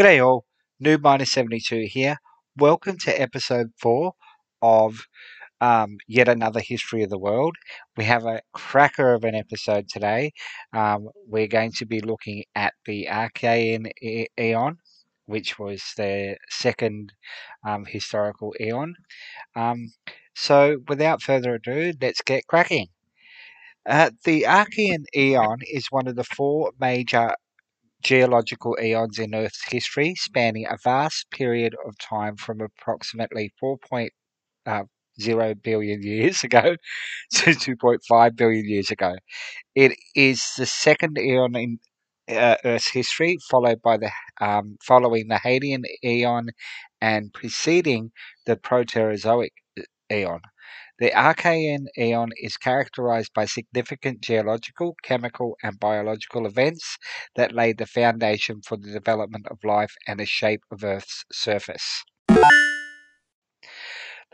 G'day all, Noob Miner 72 here. Welcome to episode 4 of um, yet another history of the world. We have a cracker of an episode today. Um, we're going to be looking at the Archean Eon, which was the second um, historical eon. Um, so, without further ado, let's get cracking. Uh, the Archean Eon is one of the four major geological eons in Earth's history, spanning a vast period of time from approximately 4.0 uh, years ago to 2.5 billion years ago. It is the second eon in uh, Earth's history, followed by the um, following the Hadean eon and preceding the Proterozoic uh, eon. The Archean eon is characterized by significant geological, chemical, and biological events that laid the foundation for the development of life and the shape of Earth's surface. The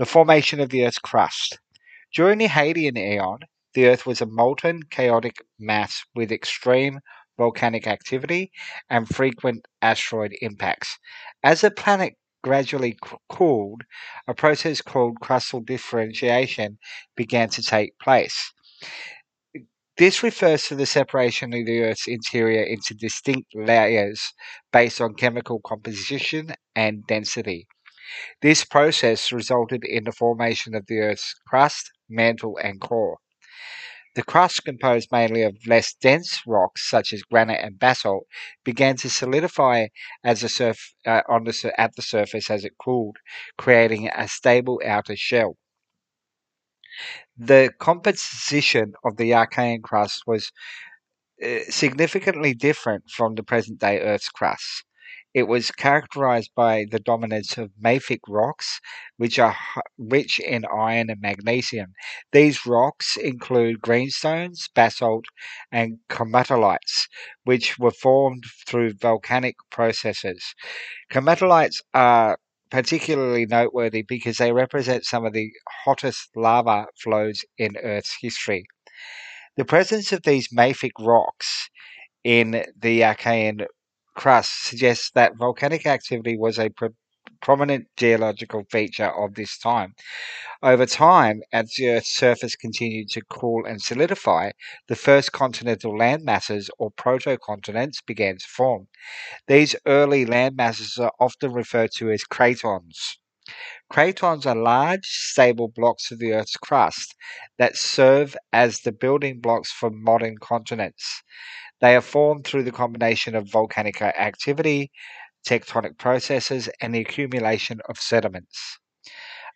formation of the Earth's crust. During the Hadean eon, the Earth was a molten, chaotic mass with extreme volcanic activity and frequent asteroid impacts. As the planet gradually cooled, a process called crustal differentiation began to take place. This refers to the separation of the Earth's interior into distinct layers based on chemical composition and density. This process resulted in the formation of the Earth's crust, mantle, and core. The crust, composed mainly of less dense rocks such as granite and basalt, began to solidify as the surf, uh, on the, at the surface as it cooled, creating a stable outer shell. The composition of the Archean crust was uh, significantly different from the present day Earth's crust. It was characterized by the dominance of mafic rocks, which are rich in iron and magnesium. These rocks include greenstones, basalt, and komatiites, which were formed through volcanic processes. Komatiites are particularly noteworthy because they represent some of the hottest lava flows in Earth's history. The presence of these mafic rocks in the Archean crust suggests that volcanic activity was a pro- prominent geological feature of this time. Over time, as the Earth's surface continued to cool and solidify, the first continental land masses or protocontinents began to form. These early land masses are often referred to as cratons. Cratons are large, stable blocks of the Earth's crust that serve as the building blocks for modern continents. They are formed through the combination of volcanic activity, tectonic processes, and the accumulation of sediments.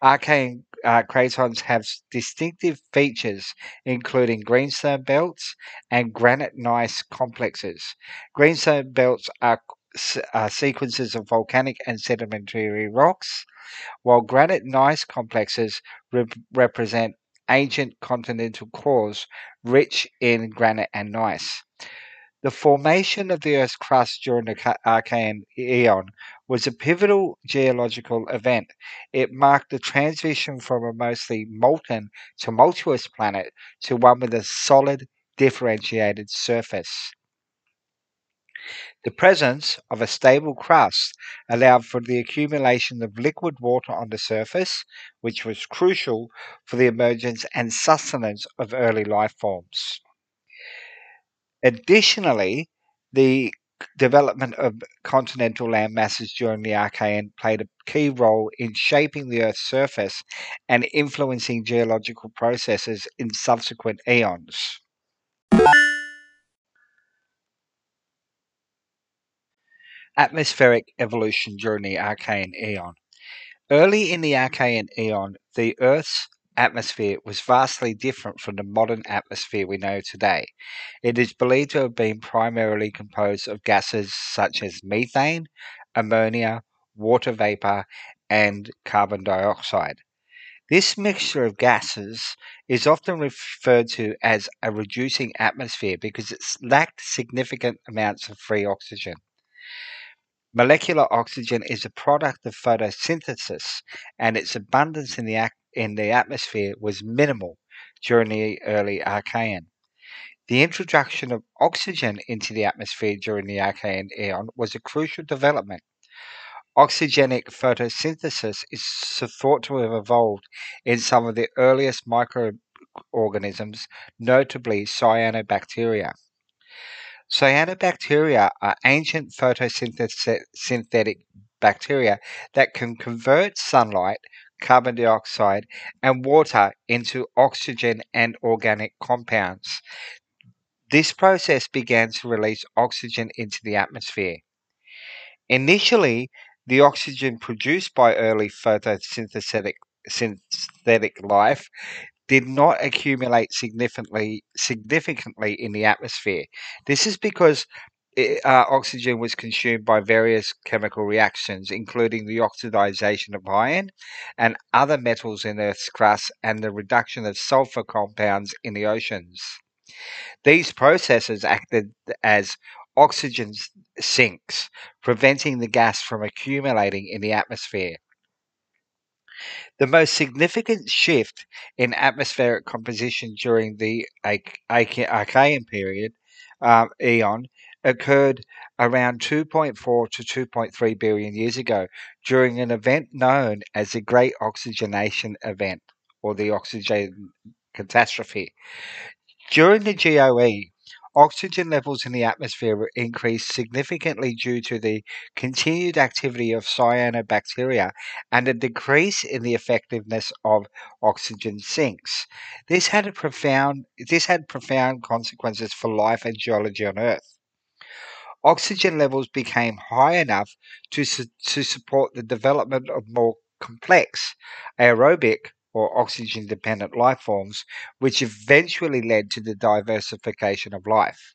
Archean uh, cratons have distinctive features, including greenstone belts and granite gneiss complexes. Greenstone belts are, are uh, sequences of volcanic and sedimentary rocks, while granite gneiss complexes re- represent ancient continental cores rich in granite and gneiss. The formation of the Earth's crust during the Archean Eon was a pivotal geological event. It marked the transition from a mostly molten, tumultuous planet to one with a solid, differentiated surface. The presence of a stable crust allowed for the accumulation of liquid water on the surface, which was crucial for the emergence and sustenance of early life forms. Additionally, the development of continental land masses during the Archean played a key role in shaping the Earth's surface and influencing geological processes in subsequent eons. Atmospheric evolution during the Archean Eon. Early in the Archean Eon, the Earth's atmosphere was vastly different from the modern atmosphere we know today. It is believed to have been primarily composed of gases such as methane, ammonia, water vapor, and carbon dioxide. This mixture of gases is often referred to as a reducing atmosphere because it lacked significant amounts of free oxygen. Molecular oxygen is a product of photosynthesis, and its abundance in the in the atmosphere was minimal during the early Archean. The introduction of oxygen into the atmosphere during the Archean eon was a crucial development. Oxygenic photosynthesis is thought to have evolved in some of the earliest microorganisms, notably cyanobacteria. Cyanobacteria are ancient photosynthetic bacteria that can convert sunlight, carbon dioxide, and water into oxygen and organic compounds. This process began to release oxygen into the atmosphere. Initially, the oxygen produced by early photosynthetic synthetic life did not accumulate significantly significantly in the atmosphere. This is because it, uh, oxygen was consumed by various chemical reactions, including the oxidization of iron and other metals in Earth's crust and the reduction of sulfur compounds in the oceans. These processes acted as oxygen sinks, preventing the gas from accumulating in the atmosphere. The most significant shift in atmospheric composition during the Archean period um, eon occurred around 2.4 to 2.3 billion years ago during an event known as the Great Oxygenation Event or the Oxygen Catastrophe. During the GOE, oxygen levels in the atmosphere increased significantly due to the continued activity of cyanobacteria and a decrease in the effectiveness of oxygen sinks. This had a profound this had profound consequences for life and geology on Earth. Oxygen levels became high enough to, su- to support the development of more complex aerobic or oxygen dependent life forms, which eventually led to the diversification of life.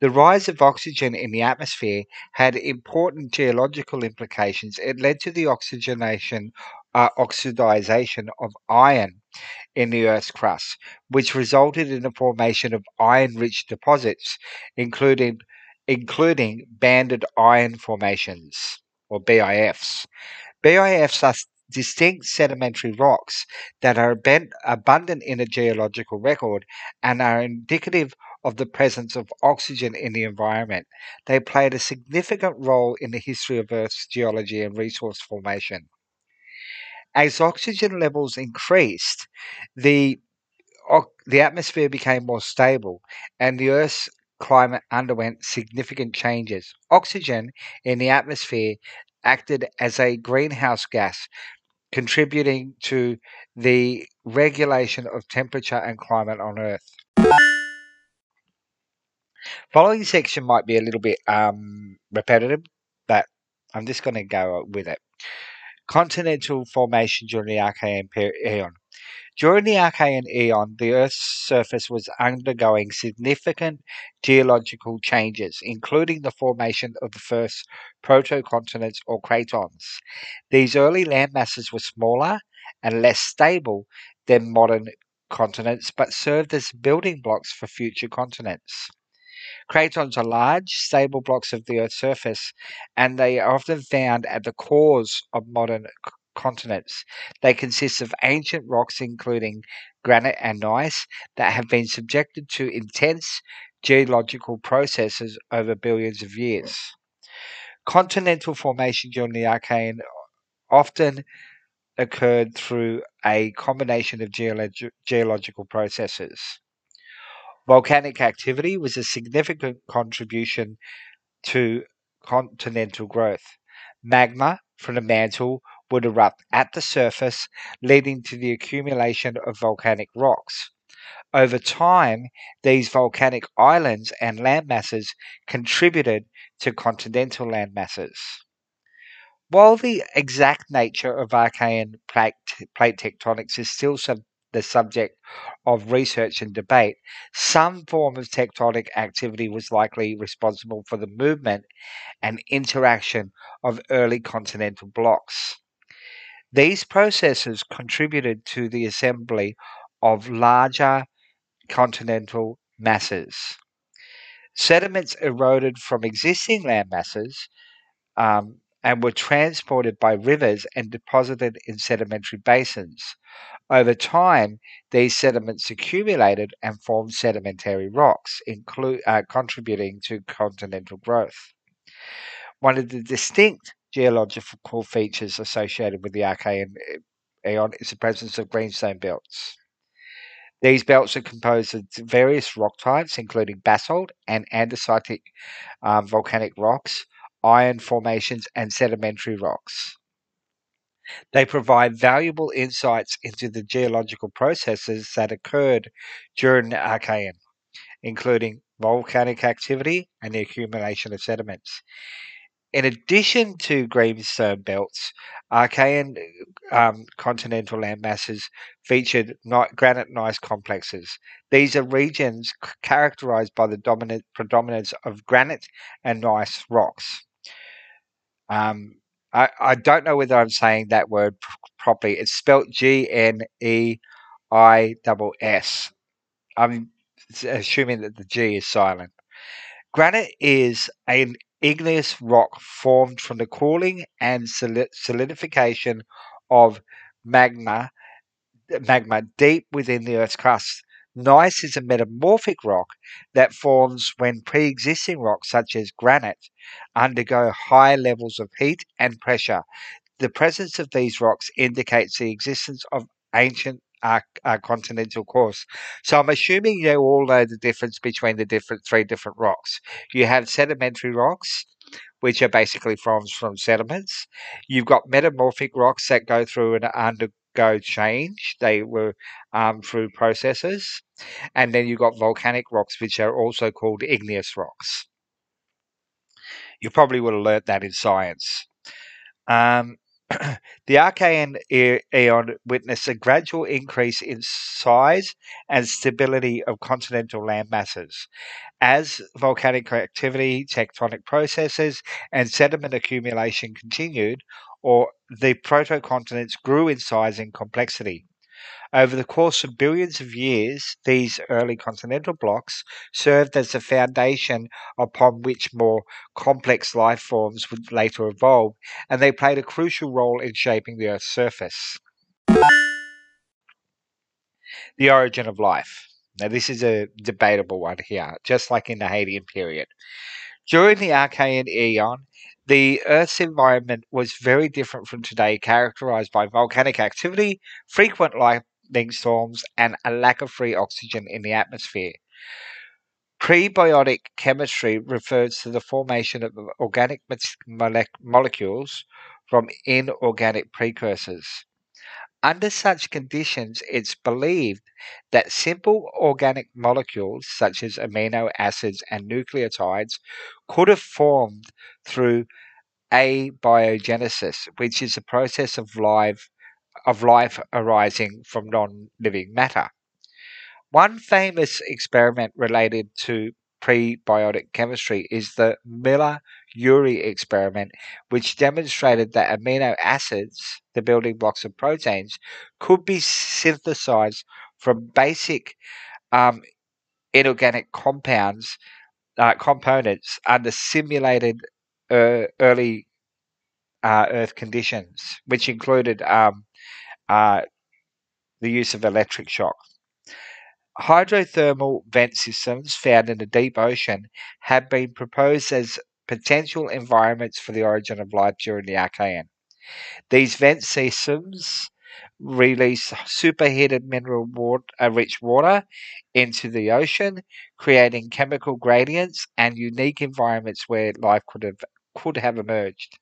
The rise of oxygen in the atmosphere had important geological implications. It led to the oxygenation, uh, oxidization of iron in the Earth's crust, which resulted in the formation of iron-rich deposits, including including banded iron formations or BIFs. BIFs are distinct sedimentary rocks that are abundant in a geological record and are indicative of the presence of oxygen in the environment. They played a significant role in the history of Earth's geology and resource formation. As oxygen levels increased, the the atmosphere became more stable and the Earth's climate underwent significant changes. Oxygen in the atmosphere acted as a greenhouse gas, contributing to the regulation of temperature and climate on Earth. Following section might be a little bit um, repetitive, but I'm just going to go with it. Continental formation during the Archean period. During the Archean eon, the Earth's surface was undergoing significant geological changes, including the formation of the first protocontinents or cratons. These early landmasses were smaller and less stable than modern continents, but served as building blocks for future continents. Cratons are large, stable blocks of the Earth's surface, and they are often found at the cores of modern continents. They consist of ancient rocks, including granite and gneiss, that have been subjected to intense geological processes over billions of years. Continental formation during the Archean often occurred through a combination of geolog- geological processes. Volcanic activity was a significant contribution to continental growth. Magma from the mantle would erupt at the surface, leading to the accumulation of volcanic rocks. Over time, these volcanic islands and landmasses contributed to continental landmasses. While the exact nature of Archean plate, plate tectonics is still sub- the subject of research and debate, some form of tectonic activity was likely responsible for the movement and interaction of early continental blocks. These processes contributed to the assembly of larger continental masses. Sediments eroded from existing land masses um, and were transported by rivers and deposited in sedimentary basins. Over time, these sediments accumulated and formed sedimentary rocks, inclu- uh, contributing to continental growth. One of the distinct geological features associated with the Archean Aeon is the presence of greenstone belts. These belts are composed of various rock types, including basalt and andesitic um, volcanic rocks, iron formations, and sedimentary rocks. They provide valuable insights into the geological processes that occurred during the Archean, including volcanic activity and the accumulation of sediments. In addition to greenstone belts, Archean um, continental landmasses featured granite gneiss complexes. These are regions characterized by the dominant predominance of granite and gneiss rocks. Um, I, I don't know whether I'm saying that word properly. It's spelled G N E I S. I'm assuming that the G is silent. Granite is an igneous rock formed from the cooling and solidification of magma, magma deep within the Earth's crust. Gneiss is a metamorphic rock that forms when pre existing rocks, such as granite, undergo high levels of heat and pressure. The presence of these rocks indicates the existence of ancient our, our continental course. So I'm assuming you all know the difference between the different three different rocks. You have sedimentary rocks, which are basically forms from sediments. You've got metamorphic rocks that go through and undergo change. They were um, through processes. And then you've got volcanic rocks, which are also called igneous rocks. You probably would have learnt that in science. Um, the Archean Aeon witnessed a gradual increase in size and stability of continental land masses. As volcanic activity, tectonic processes, and sediment accumulation continued, or the protocontinents grew in size and complexity. Over the course of billions of years, these early continental blocks served as the foundation upon which more complex life forms would later evolve, and they played a crucial role in shaping the Earth's surface. The origin of life. Now, this is a debatable one here, just like in the Hadean period. During the Archean Aeon, the Earth's environment was very different from today, characterized by volcanic activity, frequent lightning storms, and a lack of free oxygen in the atmosphere. Prebiotic chemistry refers to the formation of organic molecules from inorganic precursors. Under such conditions, it's believed that simple organic molecules such as amino acids and nucleotides could have formed through abiogenesis, which is the process of life of life arising from non-living matter. One famous experiment related to prebiotic chemistry is the Miller-Urey experiment, which demonstrated that amino acids, the building blocks of proteins, could be synthesized from basic um, inorganic compounds uh, components under simulated uh, early uh, Earth conditions, which included um, uh, the use of electric shock. Hydrothermal vent systems found in the deep ocean have been proposed as potential environments for the origin of life during the Archean. These vent systems release superheated mineral water, uh, rich water into the ocean, creating chemical gradients and unique environments where life could have could have emerged.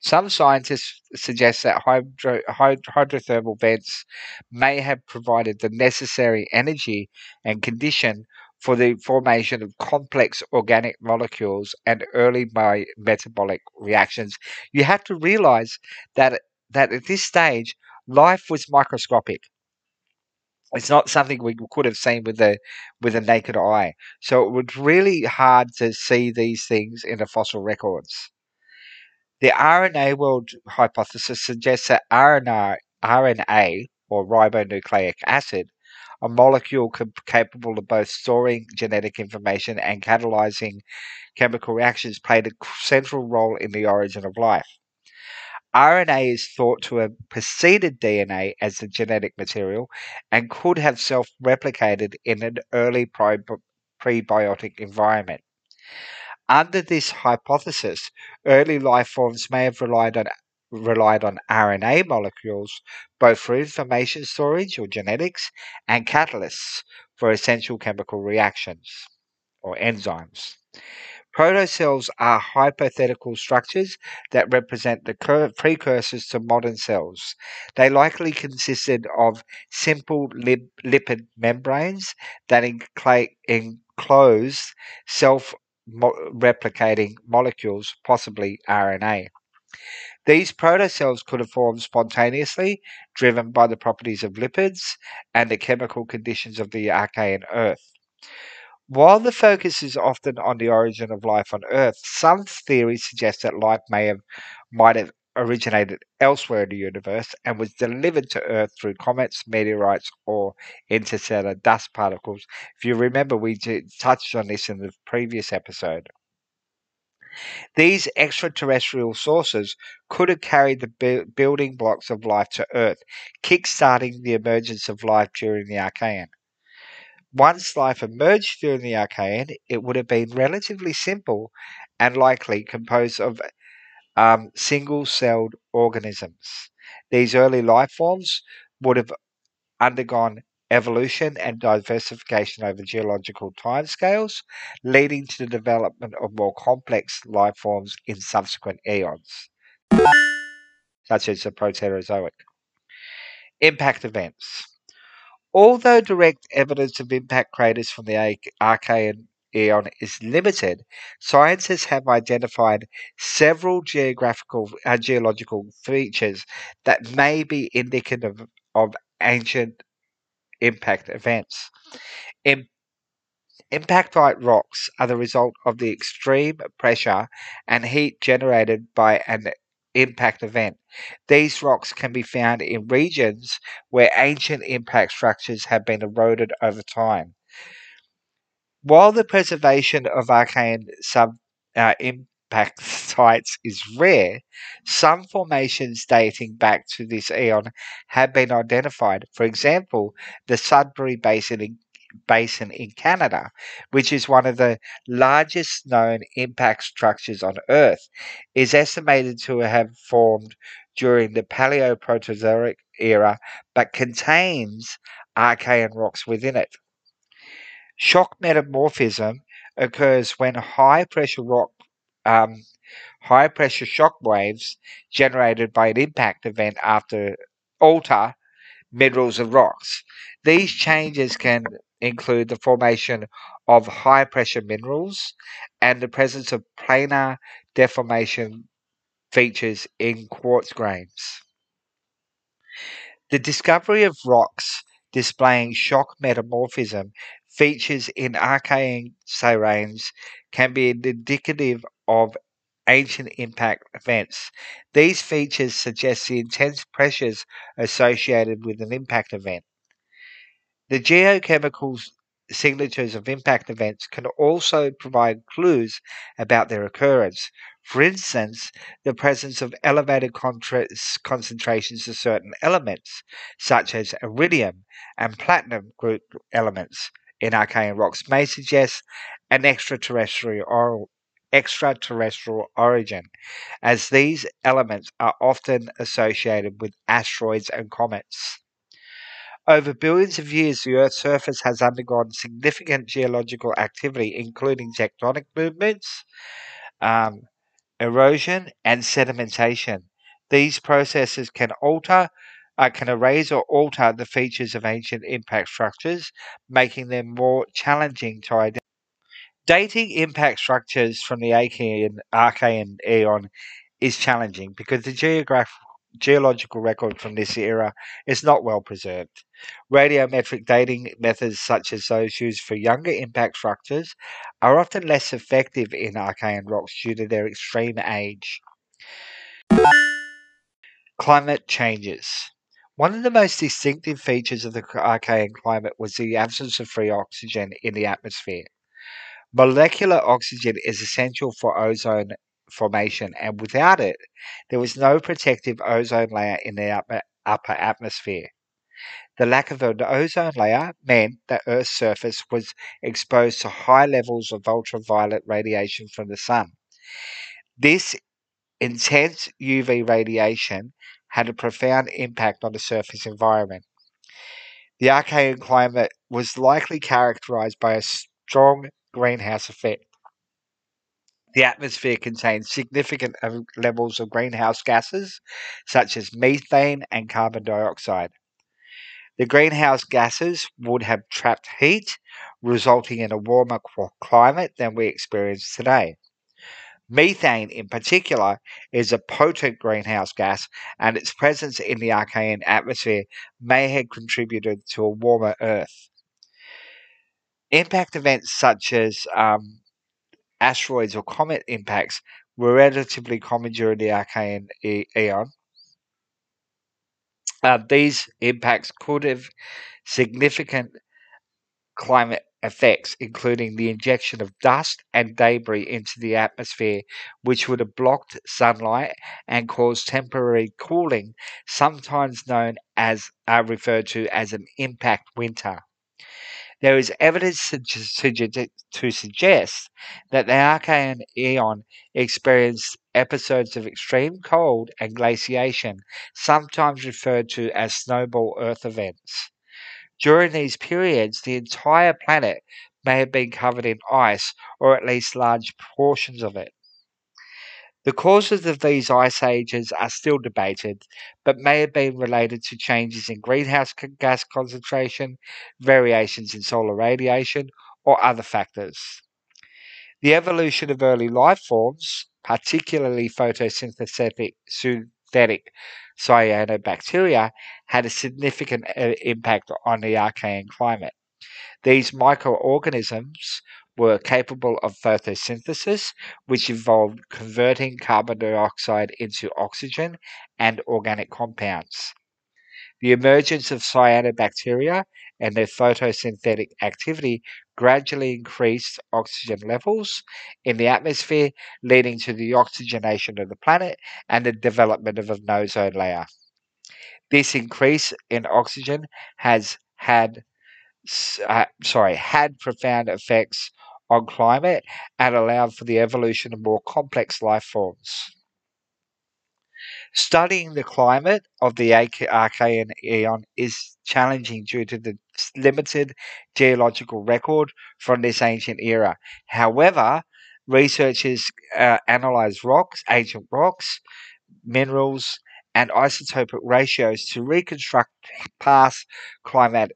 Some scientists suggest that hydro, hydrothermal vents may have provided the necessary energy and condition for the formation of complex organic molecules and early metabolic reactions. You have to realize that, that at this stage, life was microscopic. It's not something we could have seen with a with a naked eye. So it was really hard to see these things in the fossil records. The RNA world hypothesis suggests that RNA, RNA or ribonucleic acid, a molecule capable of both storing genetic information and catalyzing chemical reactions, played a central role in the origin of life. RNA is thought to have preceded DNA as the genetic material and could have self replicated in an early prebiotic environment. Under this hypothesis, early life forms may have relied on relied on RNA molecules both for information storage or genetics and catalysts for essential chemical reactions or enzymes. Protocells are hypothetical structures that represent the precursors to modern cells. They likely consisted of simple lip- lipid membranes that enclose self replicating molecules, possibly RNA. These protocells could have formed spontaneously, driven by the properties of lipids and the chemical conditions of the Archean Earth. While the focus is often on the origin of life on Earth, some theories suggest that life may have might have originated elsewhere in the universe and was delivered to Earth through comets, meteorites, or interstellar dust particles. If you remember, we touched on this in the previous episode. These extraterrestrial sources could have carried the bu- building blocks of life to Earth, kick-starting the emergence of life during the Archean. Once life emerged during the Archean, it would have been relatively simple and likely composed of um, single-celled organisms. These early life forms would have undergone evolution and diversification over geological timescales, leading to the development of more complex life forms in subsequent eons, such as the Proterozoic. Impact events. Although direct evidence of impact craters from the Archean eon is limited, scientists have identified several geographical uh, geological features that may be indicative of ancient impact events. In, impactite rocks are the result of the extreme pressure and heat generated by an impact event. These rocks can be found in regions where ancient impact structures have been eroded over time. While the preservation of Archean sub uh, impact sites is rare, some formations dating back to this eon have been identified. For example, the Sudbury Basin in, Basin in Canada, which is one of the largest known impact structures on Earth, is estimated to have formed during the Paleoproterozoic era but contains Archean rocks within it. Shock metamorphism occurs when high pressure rock um, high pressure shock waves generated by an impact event after alter minerals and rocks. These changes can include the formation of high pressure minerals and the presence of planar deformation features in quartz grains. The discovery of rocks displaying shock metamorphism features in Archean sirens can be indicative of ancient impact events. These features suggest the intense pressures associated with an impact event. The geochemical signatures of impact events can also provide clues about their occurrence. For instance, the presence of elevated concentrations of certain elements, such as iridium and platinum group elements in Archean rocks, may suggest an extraterrestrial extraterrestrial origin, as these elements are often associated with asteroids and comets. Over billions of years, the Earth's surface has undergone significant geological activity, including tectonic movements, um, erosion, and sedimentation. These processes can alter, uh, can erase or alter the features of ancient impact structures, making them more challenging to identify. Dating impact structures from the Archean, Aeon is challenging because the geological record from this era is not well preserved. Radiometric dating methods, such as those used for younger impact structures, are often less effective in Archean rocks due to their extreme age. Climate changes. One of the most distinctive features of the Archean climate was the absence of free oxygen in the atmosphere. Molecular oxygen is essential for ozone formation, and without it, there was no protective ozone layer in the upper, upper atmosphere. The lack of an ozone layer meant that Earth's surface was exposed to high levels of ultraviolet radiation from the sun. This intense UV radiation had a profound impact on the surface environment. The Archean climate was likely characterized by a strong greenhouse effect. The atmosphere contains significant levels of greenhouse gases, such as methane and carbon dioxide. The greenhouse gases would have trapped heat, resulting in a warmer climate than we experience today. Methane, in particular, is a potent greenhouse gas, and its presence in the Archean atmosphere may have contributed to a warmer Earth. Impact events such as um, asteroids or comet impacts were relatively common during the Archean eon. Uh, these impacts could have significant climate effects, including the injection of dust and debris into the atmosphere, which would have blocked sunlight and caused temporary cooling, sometimes known as uh, referred to as an impact winter. There is evidence to, suggest that the Archean Eon experienced episodes of extreme cold and glaciation, sometimes referred to as snowball Earth events. During these periods, the entire planet may have been covered in ice, or at least large portions of it. The causes of these ice ages are still debated, but may have been related to changes in greenhouse gas concentration, variations in solar radiation, or other factors. The evolution of early life forms, particularly photosynthetic synthetic cyanobacteria had a significant uh, impact on the Archean climate. These microorganisms were capable of photosynthesis, which involved converting carbon dioxide into oxygen and organic compounds. The emergence of cyanobacteria and their photosynthetic activity gradually increased oxygen levels in the atmosphere, leading to the oxygenation of the planet and the development of an ozone layer. This increase in oxygen has had uh, sorry had profound effects on climate and allowed for the evolution of more complex life forms. Studying the climate of the Archean Eon is challenging due to the limited geological record from this ancient era. However, researchers uh, analyze rocks, ancient rocks, minerals, and isotopic ratios to reconstruct past climate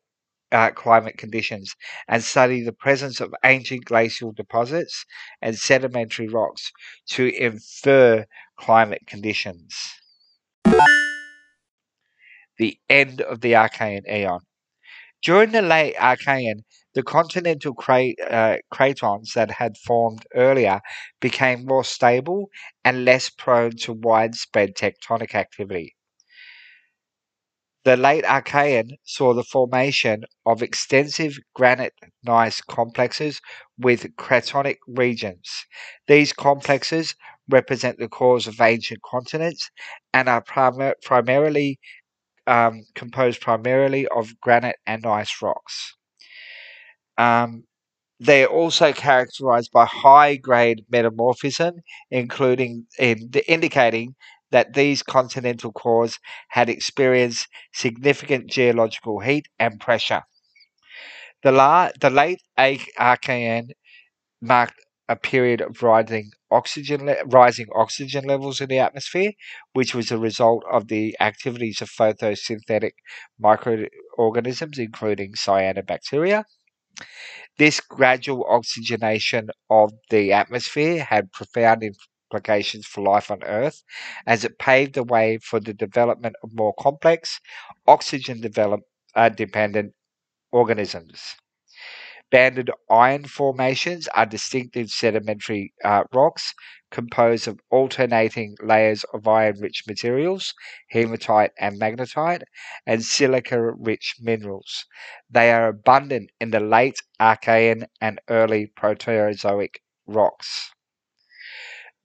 uh, climate conditions and study the presence of ancient glacial deposits and sedimentary rocks to infer climate conditions the end of the Archean Aeon. During the late Archean, the continental uh, cratons that had formed earlier became more stable and less prone to widespread tectonic activity. The late Archean saw the formation of extensive granite gneiss complexes with cratonic regions. These complexes represent the cores of ancient continents and are prim- primarily um, composed primarily of granite and gneiss rocks. Um, they're also characterized by high grade metamorphism, including in, indicating that these continental cores had experienced significant geological heat and pressure. The, la- the late Archean marked a period of rising oxygen le- rising oxygen levels in the atmosphere, which was a result of the activities of photosynthetic microorganisms, including cyanobacteria. This gradual oxygenation of the atmosphere had profound implications for life on Earth, as it paved the way for the development of more complex, oxygen uh, dependent organisms. Banded iron formations are distinctive sedimentary uh, rocks composed of alternating layers of iron rich materials, hematite and magnetite, and silica rich minerals. They are abundant in the late Archean and early Proterozoic rocks.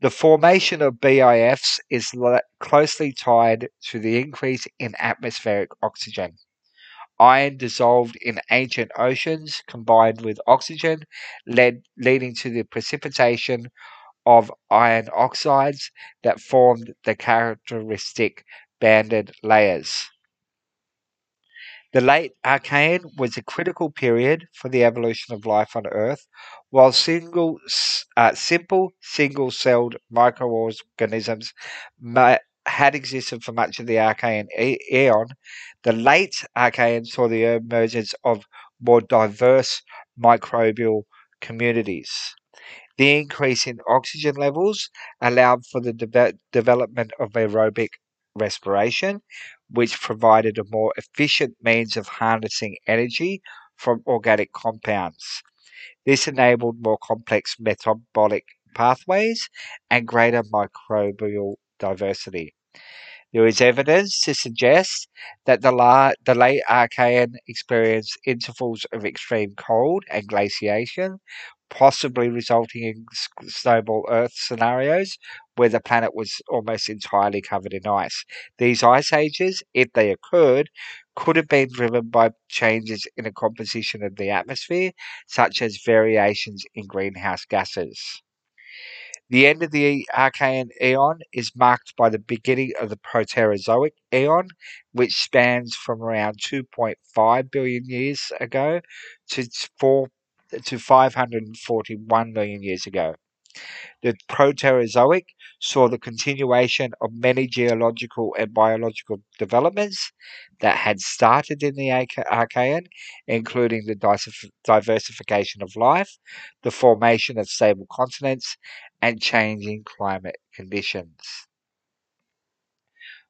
The formation of BIFs is closely tied to the increase in atmospheric oxygen. Iron dissolved in ancient oceans combined with oxygen, led, leading to the precipitation of iron oxides that formed the characteristic banded layers. The late Archean was a critical period for the evolution of life on Earth, while single, uh, simple single-celled microorganisms had existed for much of the Archean eon. The late Archean saw the emergence of more diverse microbial communities. The increase in oxygen levels allowed for the de- development of aerobic respiration, which provided a more efficient means of harnessing energy from organic compounds. This enabled more complex metabolic pathways and greater microbial diversity. There is evidence to suggest that the, la- the late Archean experienced intervals of extreme cold and glaciation, possibly resulting in snowball Earth scenarios where the planet was almost entirely covered in ice. These ice ages, if they occurred, could have been driven by changes in the composition of the atmosphere, such as variations in greenhouse gases. The end of the Archean eon is marked by the beginning of the Proterozoic eon, which spans from around 2.5 billion years ago to 4 to 541 million years ago. The Proterozoic saw the continuation of many geological and biological developments that had started in the Archean, including the diversification of life, the formation of stable continents, and changing climate conditions.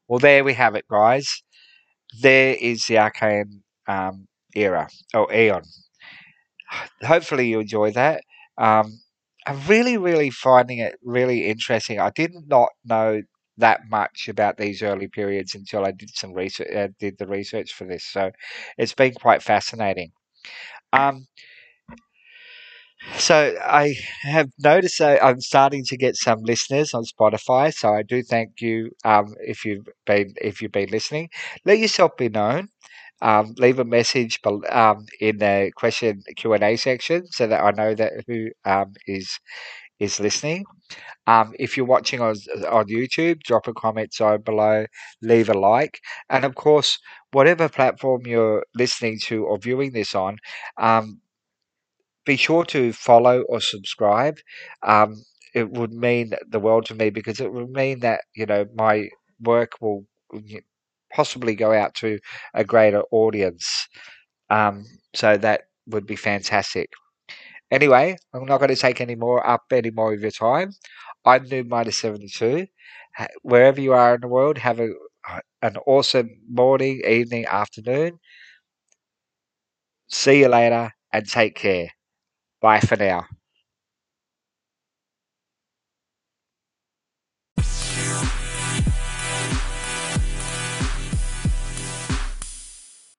Well, there we have it, guys. There is the Archean um, era, or Aeon. Hopefully, you enjoy that. Um, I'm really, really finding it really interesting. I did not know that much about these early periods until I did some research, uh, did the research for this. So it's been quite fascinating. Um, so I have noticed that I'm starting to get some listeners on Spotify. So I do thank you um, if you've been if you've been listening. Let yourself be known. Um, leave a message um, in the question Q and A section so that I know that who um, is is listening. Um, if you're watching on on YouTube, drop a comment down below, leave a like, and of course, whatever platform you're listening to or viewing this on, um, be sure to follow or subscribe. Um, it would mean the world to me because it would mean that you know my work will possibly go out to a greater audience. Um, so that would be fantastic. Anyway, I'm not going to take any more up any more of your time. I'm Noob Miner 72. Wherever you are in the world, have a an awesome morning, evening, afternoon. See you later and take care. Bye for now.